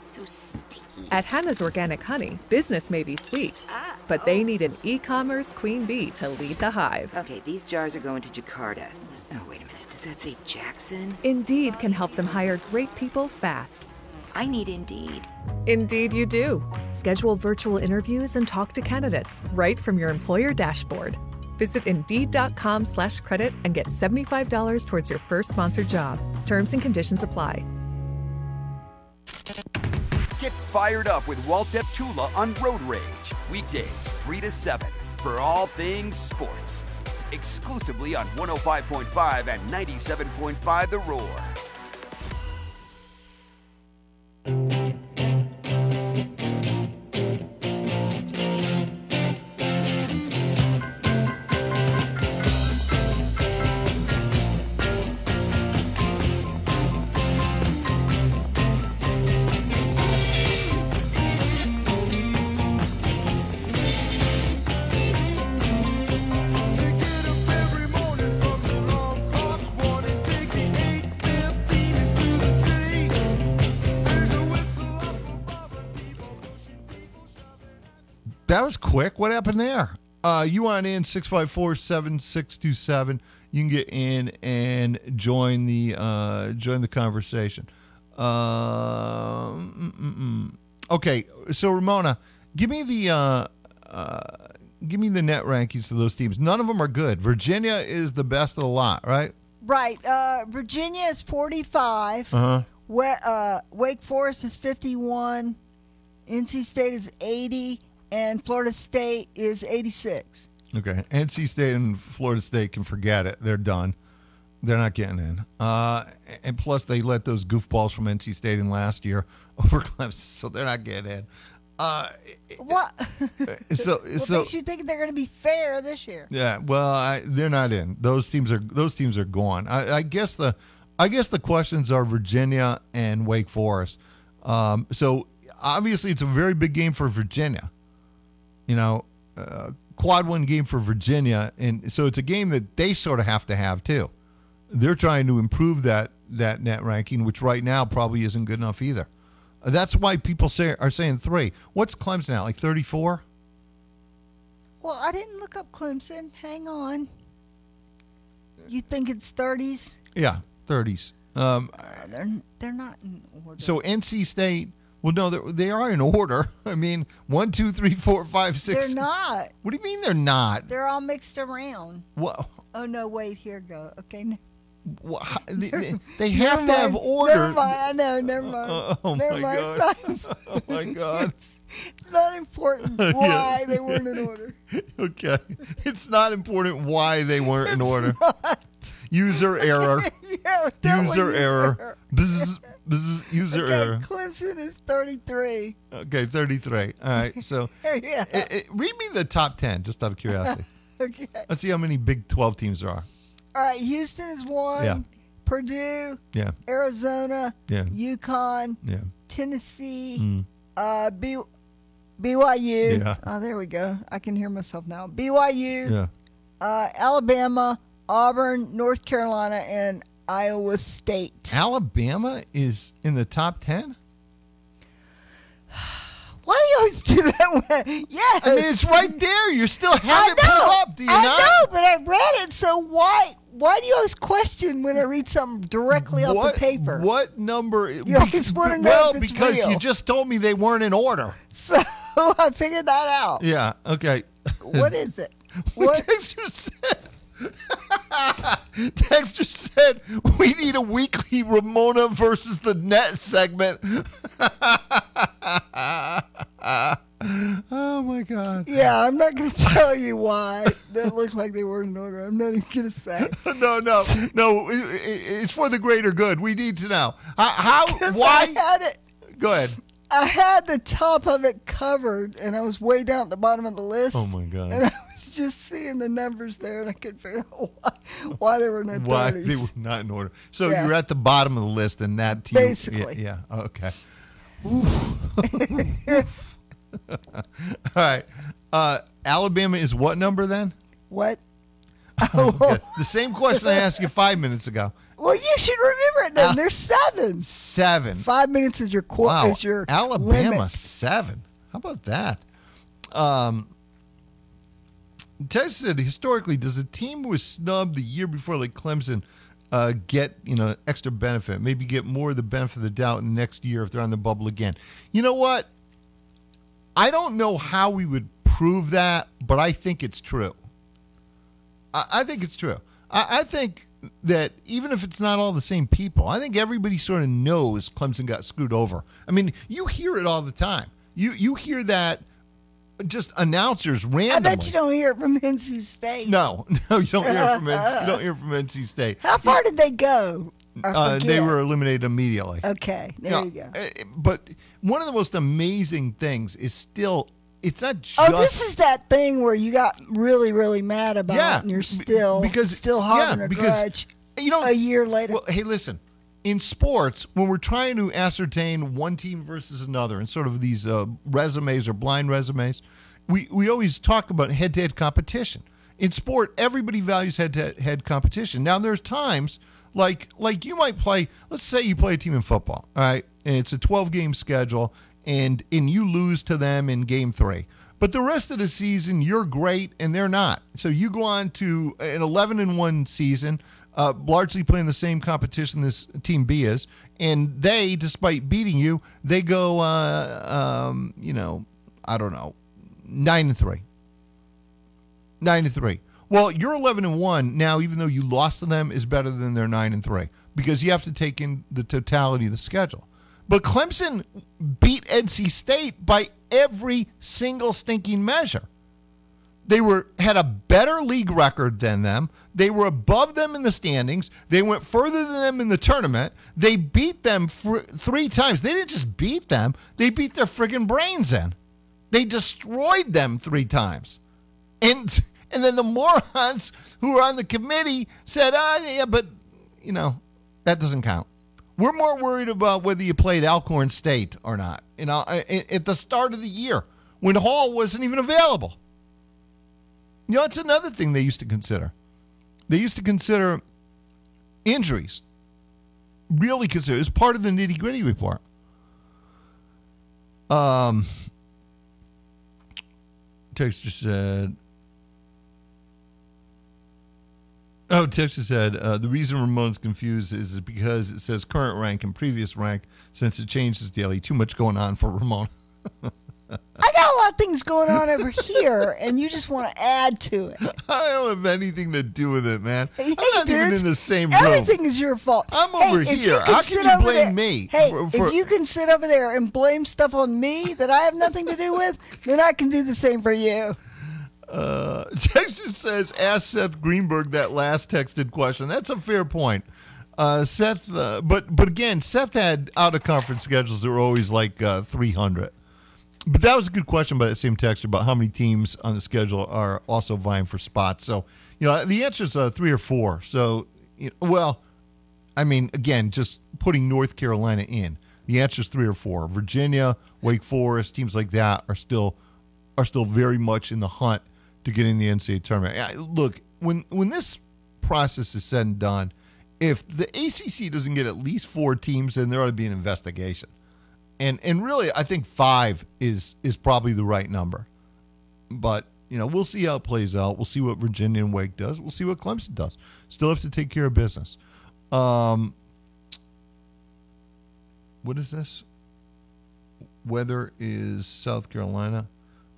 So sticky. At Hannah's Organic Honey, business may be sweet, ah, but they oh. need an e commerce queen bee to lead the hive. Okay, these jars are going to Jakarta. Oh, wait a minute. Does that say Jackson? Indeed can help them hire great people fast. I need Indeed. Indeed, you do. Schedule virtual interviews and talk to candidates right from your employer dashboard. Visit Indeed.com slash credit and get $75 towards your first sponsored job. Terms and conditions apply. Fired up with Walt Deptula on Road Rage, weekdays 3 to 7, for all things sports. Exclusively on 105.5 and 97.5 The Roar. Quick. What happened there? Uh, you want in 654 7627. You can get in and join the uh, join the conversation. Uh, okay, so Ramona, give me the uh, uh, give me the net rankings of those teams. None of them are good. Virginia is the best of the lot, right? Right. Uh, Virginia is 45. Uh huh. Wa- uh, Wake Forest is 51. NC State is 80. And Florida State is 86. Okay. NC State and Florida State can forget it. They're done. They're not getting in. Uh, and plus, they let those goofballs from NC State in last year over Clemson, so they're not getting in. Uh, What? so, what so makes you think they're going to be fair this year? yeah. Well, I, they're not in. Those teams are those teams are gone. I, I guess the I guess the questions are Virginia and Wake Forest. Um, so obviously, it's a very big game for Virginia. You know, uh, quad one game for Virginia, and so it's a game that they sort of have to have too. They're trying to improve that that net ranking, which right now probably isn't good enough either. That's why people say are saying three. What's Clemson now? Like thirty four? Well, I didn't look up Clemson. Hang on. You think it's 30s? Yeah, thirties. Um, Uh, they're they're not in order. so NC State. Well, no, they're- in order. I mean, one, two, three, four, five, six. They're not. What do you mean they're not? They're all mixed around. What? Oh no! Wait, here go. Okay. n- What? They, they- they have to have order. Never mind. I know. Never mind. Oh, oh, oh never my mind. God. It's not, Oh my God. it's not important Yeah. why they weren't in order. Okay. It's not important why they weren't in order. not. User error. yeah, User error. error. Bzz, bzz, user Okay, error. Clemson is 33. Okay, 33. All right. So yeah. eh, eh, read me the top 10 just out of curiosity. Okay. Let's see how many Big 12 teams there are. All right. Houston is one. Yeah. Purdue, Yeah. Arizona, Yeah. UConn, Yeah. Tennessee, Mm. uh, B, BYU. Yeah. Oh, there we go. I can hear myself now. BYU, Yeah. uh, Alabama, Auburn, North Carolina, and Iowa State. Alabama is in the top 10? Why do you always do that? When, yes. I mean, it's right there. You still have I it know. up, do you I not? know, but I read it. So why? Why do you always question when I read something directly off what, the paper? What number? You always wanna know Well, because real. you just told me they weren't in order. So I figured that out. Yeah. Okay. What is it? What What? Dexter said? We need a weekly Ramona versus the net segment. oh my god. Yeah, I'm not going to tell you why that looked like they were in order. I'm not even to say. No, no, no. it- it- It's for the greater good. We need to know how. how why? I had it. Go ahead. I had the top of it covered, and I was way down at the bottom of the list. Oh my god. And I was just seeing the numbers there, and I could figure out why, why they were the why 30s. they were not in order. So Yeah. you're at the bottom of the list, and that you- Basically. yeah, yeah, okay. All right. Uh, Alabama is what number then? What? Okay. The same question I asked you five minutes ago. Well, you should remember it. Then Al- there's seven. Seven. Five minutes is your qu- Wow. is your Alabama limit. seven. How about that? Um, Ted said historically, does a team who was snubbed the year before, like Clemson, uh, get you know extra benefit? Maybe get more of the benefit of the doubt next year if they're on the bubble again. You know what? I don't know how we would prove that, but I think it's true. I, I think it's true. I, I think that even if it's not all the same people, I think everybody sort of knows Clemson got screwed over. I mean, you hear it all the time. You you hear that just announcers randomly. I bet you don't hear it from NC State. No, no, you don't hear from NC, you don't hear from NC State. How far did they go? Uh, they were eliminated immediately. Okay, there Yeah, you go. uh, But one of the most amazing things is still it's not just Oh, this is that thing where you got really, really mad about Yeah, it, and you're still because- still harboring yeah, a because, grudge. You know, a year later. Well, hey, listen. In sports, when we're trying to ascertain one team versus another, and sort of these uh, resumes or blind resumes, we we always talk about head-to-head competition. In sport, everybody values head-to-head competition. Now, there's times like like you might play. Let's say you play a team in football, all right, and it's a 12 game schedule, and and you lose to them in game three. But the rest of the season, you're great and they're not. So you go on to an 11 and 1 season, uh, largely playing the same competition this team B is. And they, despite beating you, they go, uh, um, you know, I don't know, 9 and 3. 9 and 3. Well, your 11 and 1 now, even though you lost to them, is better than their 9 and 3 because you have to take in the totality of the schedule. But Clemson beat NC State by every single stinking measure. They were had a better league record than them. They were above them in the standings. They went further than them in the tournament. They beat them fr- three times. They didn't just beat them; they beat their friggin' brains in. They destroyed them three times, and and then the morons who were on the committee said, "Ah, yeah, but you know that doesn't count." We're more worried about whether you played Alcorn State or not. You know, at the start of the year when Hall wasn't even available. You know, it's another thing they used to consider. They used to consider injuries. Really consider as part of the nitty gritty report. Um, text just said. Oh, Texas said uh, the reason Ramon's confused is because it says current rank and previous rank since it changes daily. Too much going on for Ramon. I got a lot of things going on over here, and you just want to add to it. I don't have anything to do with it, man. Hey, I'm not even in the same room. Everything is your fault. I'm over here. How can you blame there- me? Hey, for- for- if you can sit over there and blame stuff on me that I have nothing to do with, then I can do the same for you. Uh, Texas says, ask Seth Greenberg that last texted question. That's a fair point. Uh, Seth, uh, but but again, Seth had out of conference schedules that were always like uh, 300. But that was a good question by that same texter about how many teams on the schedule are also vying for spots. So, you know, the answer is uh, three or four. So, you know, well, I mean, again, just putting North Carolina in, the answer is three or four. Virginia, Wake Forest, teams like that are still are still very much in the hunt to get in the NCAA tournament. Look, when when this process is said and done, if the ACC doesn't get at least four teams, then there ought to be an investigation. And and really, I think five is is probably the right number. But you know, we'll see how it plays out. We'll see what Virginia and Wake does. We'll see what Clemson does. Still have to take care of business. Um, what is this? Weather is South Carolina.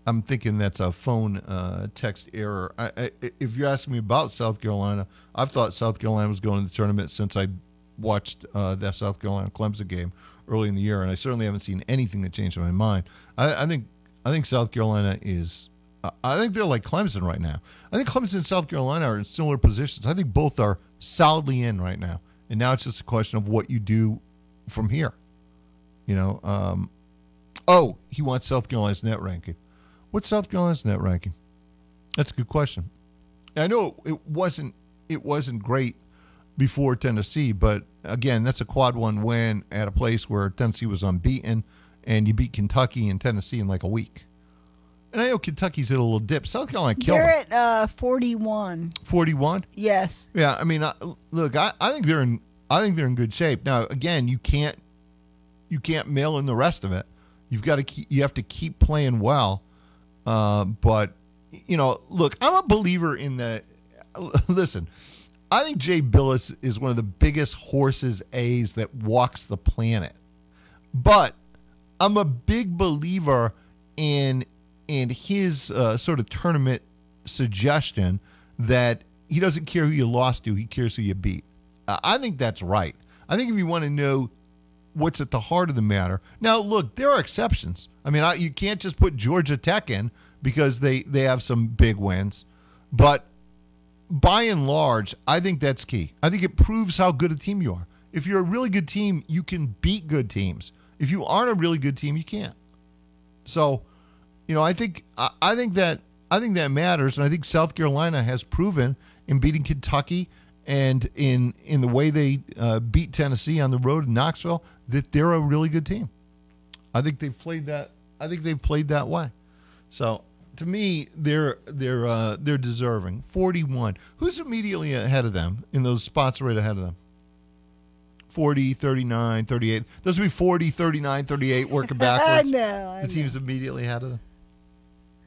I'm thinking that's a phone uh, text error. I, I, if you're asking me about South Carolina, I've thought South Carolina was going to the tournament since I watched uh, that South Carolina Clemson game early in the year, and I certainly haven't seen anything that changed my mind. I, I think I think South Carolina is. I- think they're like Clemson right now. I think Clemson and South Carolina are in similar positions. I think both are solidly in right now, and now it's just a question of what you do from here. You know, um, oh, he wants South Carolina's net ranking. What's South Carolina's net ranking? That's a good question. I know it wasn't it wasn't great before Tennessee, but again, that's a quad one win at a place where Tennessee was unbeaten, and you beat Kentucky and Tennessee in like a week. And I know Kentucky's hit a little dip. South Carolina killed They're them. at uh, 41. Forty-one. Yes. Yeah, I mean, I, look, I, I think they're in. I think they're in good shape. Now, again, you can't you can't mail in the rest of it. You've got to keep. You have to keep playing well. Uh, but you know, look, I'm a believer in the. Listen, I think Jay Bilas is one of the biggest horses A's that walks the planet. But I'm a big believer in in his uh, sort of tournament suggestion that he doesn't care who you lost to, he cares who you beat. Uh, I think that's right. I think if you want to know what's at the heart of the matter. Now, look, there are exceptions. I mean, I, you can't just put Georgia Tech in because they they have some big wins, but by and large, I think that's key. I think it proves how good a team you are. If you're a really good team, you can beat good teams. If you aren't a really good team, you can't. So, you know, I think I, I think that I think that matters, and I think South Carolina has proven in beating Kentucky and in in the way they uh, beat Tennessee on the road in Knoxville that they're a really good team. I think they've played that. I think they've played that way. So to me, they're they're uh, they're deserving. Forty one. Who's immediately ahead of them in those spots right ahead of them? 40, 39, 38. Those would be 40, 39, 38 working backwards. I know, I the team's immediately ahead of them.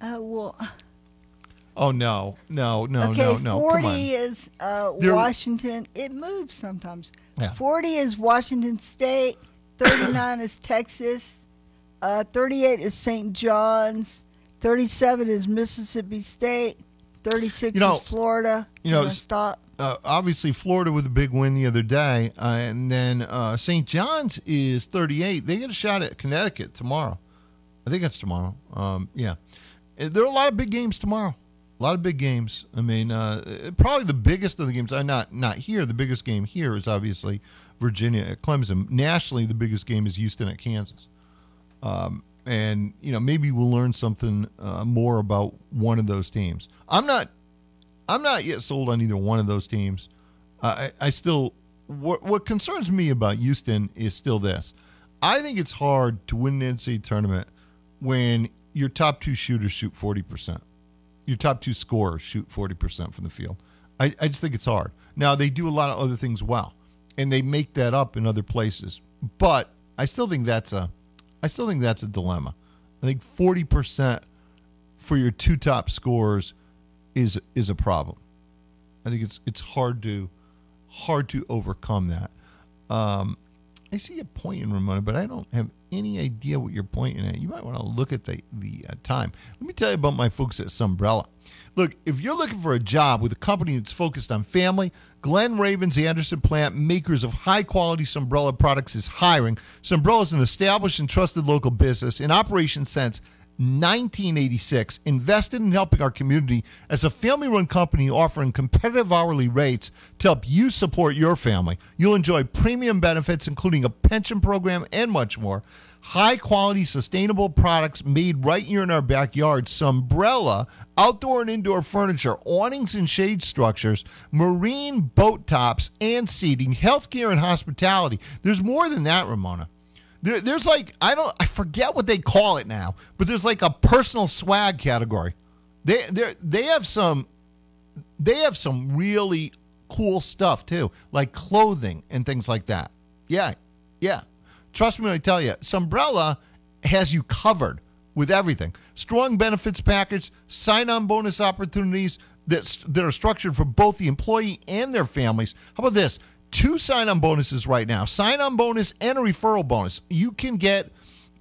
Uh, well, Oh no, no, no, okay, no, no. Come 40 on. is uh, Washington. It moves sometimes. Yeah. 40 is Washington State. 39 is Texas. Uh, 38 is St. John's. 37 is Mississippi State. 36 You know- is Florida. you know, stop. Uh, obviously, Florida with a big win the other day, uh, and then uh, St. John's is 38. They get a shot at Connecticut tomorrow. I think it's tomorrow. Um, yeah, Uh, there are a lot of big games tomorrow. A lot of big games. I mean, uh, probably the biggest of the games. Uh, not not here. The biggest game here is obviously Virginia at Clemson. Nationally, the biggest game is Houston at Kansas. Um, and you know, maybe we'll learn something uh, more about one of those teams. I'm not I'm not yet sold on either one of those teams. I, I still, what, what concerns me about Houston is still this. I think it's hard to win an NCAA tournament when your top two shooters shoot 40%. Your top two scorers shoot 40% from the field. I, I just think it's hard. Now, they do a lot of other things well, and they make that up in other places. But I still think that's a, I still think that's a dilemma. I think 40% for your two top scorers is is a problem. I think it's it's hard to hard to overcome that. Um, I see a point in Ramona, but I don't have any idea what you're pointing at. You might want to look at the the uh, time. Let me tell you about my folks at Sunbrella. Look, if you're looking for a job with a company that's focused on family, Glen Raven's Anderson plant, makers of high quality Sunbrella products, is hiring. Sunbrella is an established and trusted local business in operation since 1986, invested in helping our community as a family run company offering competitive hourly rates to help you support your family. You'll enjoy premium benefits, including a pension program and much more. High quality, sustainable products made right here in our backyard. Sunbrella, outdoor and indoor furniture, awnings and shade structures, marine boat tops and seating, healthcare and hospitality. There's more than that, Ramona. There, there's like I don't I forget what they call it now, but there's like a personal swag category. They they they have some they have some really cool stuff too, like clothing and things like that. Yeah, yeah. Trust me when I tell you, Sunbrella has you covered with everything. Strong benefits package, sign-on bonus opportunities that that are structured for both the employee and their families. How about this? Two sign-on bonuses right now. Sign-on bonus and a referral bonus. You can get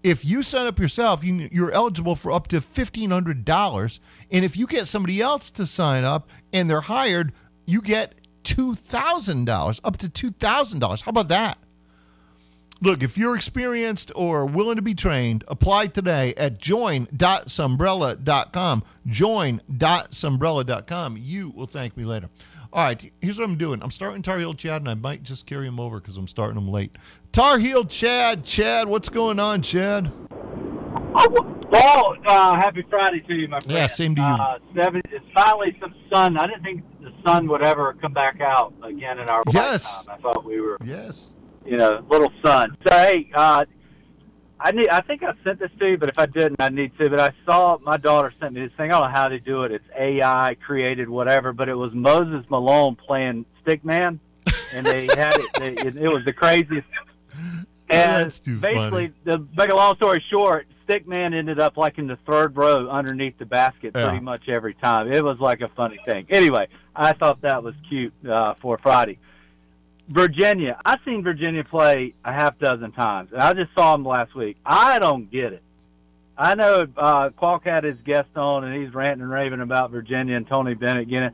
if you sign up yourself, you, you're eligible for up to fifteen hundred dollars, and if you get somebody else to sign up and they're hired, you get two thousand dollars, up to two thousand dollars. How about that? Look, if you're experienced or willing to be trained, apply today at join.sunbrella.com. Join.sunbrella.com. You will thank me later. All right, here's what I'm doing. I'm starting Tar Heel Chad, and I might just carry him over because I'm starting him late. Tar Heel Chad, Chad, what's going on, Chad? Well, uh, happy Friday to you, my friend. Yeah, same to you. Uh, seven, it's finally some sun. I didn't think the sun would ever come back out again in our Yes. lifetime. I thought we were, yes, you know, little sun. So hey, uh, I need. I think I sent this to you, but if I didn't, I need to. But I saw my daughter sent me this thing. I don't know how they do it. It's AI created, whatever. But it was Moses Malone playing Stickman, and they had it. They, it, it was the craziest. And That's too basically, to make a long story short, Stickman ended up like in the third row underneath the basket Yeah. pretty much every time. It was like a funny thing. Anyway, I thought that was cute uh, for Friday. Virginia, I've seen Virginia play a half dozen times, and I just saw them last week. I don't get it. I know uh, Qualk had his guest on, and he's ranting and raving about Virginia and Tony Bennett getting.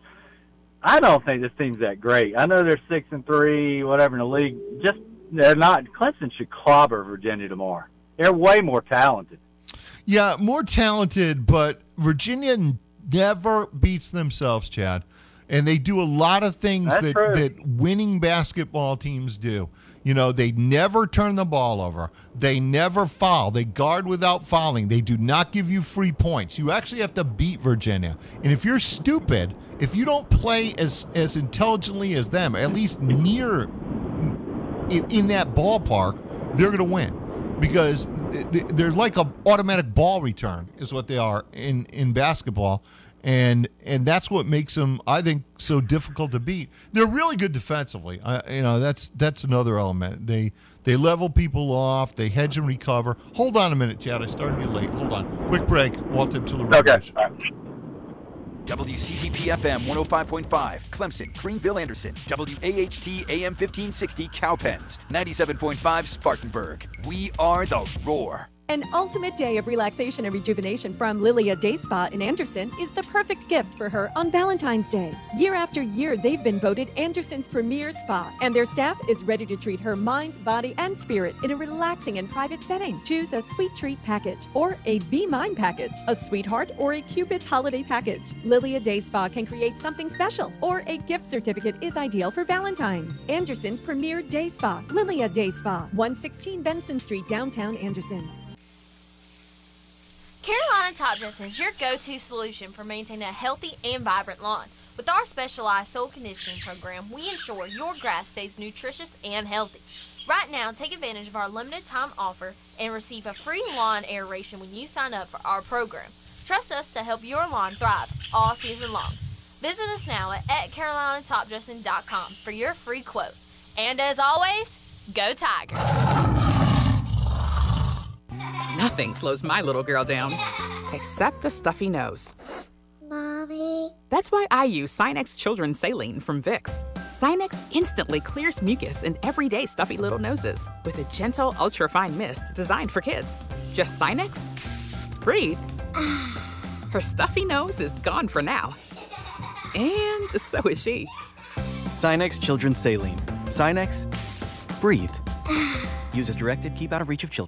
I don't think this team's that great. I know they're six and three, whatever in the league. Just they're not. Clemson should clobber Virginia tomorrow. They're way more talented. Yeah, more talented, but Virginia never beats themselves, Chad. And they do a lot of things That's that, true. that winning basketball teams do. You know, they never turn the ball over. They never foul. They guard without fouling. They do not give you free points. You actually have to beat Virginia. And if you're stupid, if you don't play as as intelligently as them, at least near in, in that ballpark, they're going to win because th- th- they're like a automatic ball return is what they are in in basketball, and and that's what makes them, I think, so difficult to beat. They're really good defensively. I, you know, that's that's another element. They they level people off. They hedge and recover. Hold on a minute, Chad. I started you late. Hold on. Quick break. Walt Deptula radio show. WCCP FM 105.5, Clemson, Greenville, Anderson, WAHT AM 1560, Cowpens, 97.5, Spartanburg. We are the Roar. An ultimate day of relaxation and rejuvenation from Lilia Day Spa in Anderson is the perfect gift for her on Valentine's Day. Year after year, they've been voted Anderson's premier spa, and their staff is ready to treat her mind, body, and spirit in a relaxing and private setting. Choose a sweet treat package or a Be Mine package, a sweetheart or a Cupid's holiday package. Lilia Day Spa can create something special, or a gift certificate is ideal for Valentine's. Anderson's premier day spa, Lilia Day Spa, 116 Benson Street, downtown Anderson. Carolina Top Dressing is your go-to solution for maintaining a healthy and vibrant lawn. With our specialized soil conditioning program, we ensure your grass stays nutritious and healthy. Right now, take advantage of our limited time offer and receive a free lawn aeration when you sign up for our program. Trust us to help your lawn thrive all season long. Visit us now at, at carolinatopdressing.com for your free quote. And as always, go Tigers! Nothing slows my little girl down, except a stuffy nose. Mommy. That's why I use Sinex Children's Saline from Vicks. Sinex instantly clears mucus and everyday stuffy little noses with a gentle, ultra-fine mist designed for kids. Just Sinex? Breathe. Her stuffy nose is gone for now. And so is she. Sinex Children's Saline. Sinex, breathe. Use as directed, keep out of reach of children.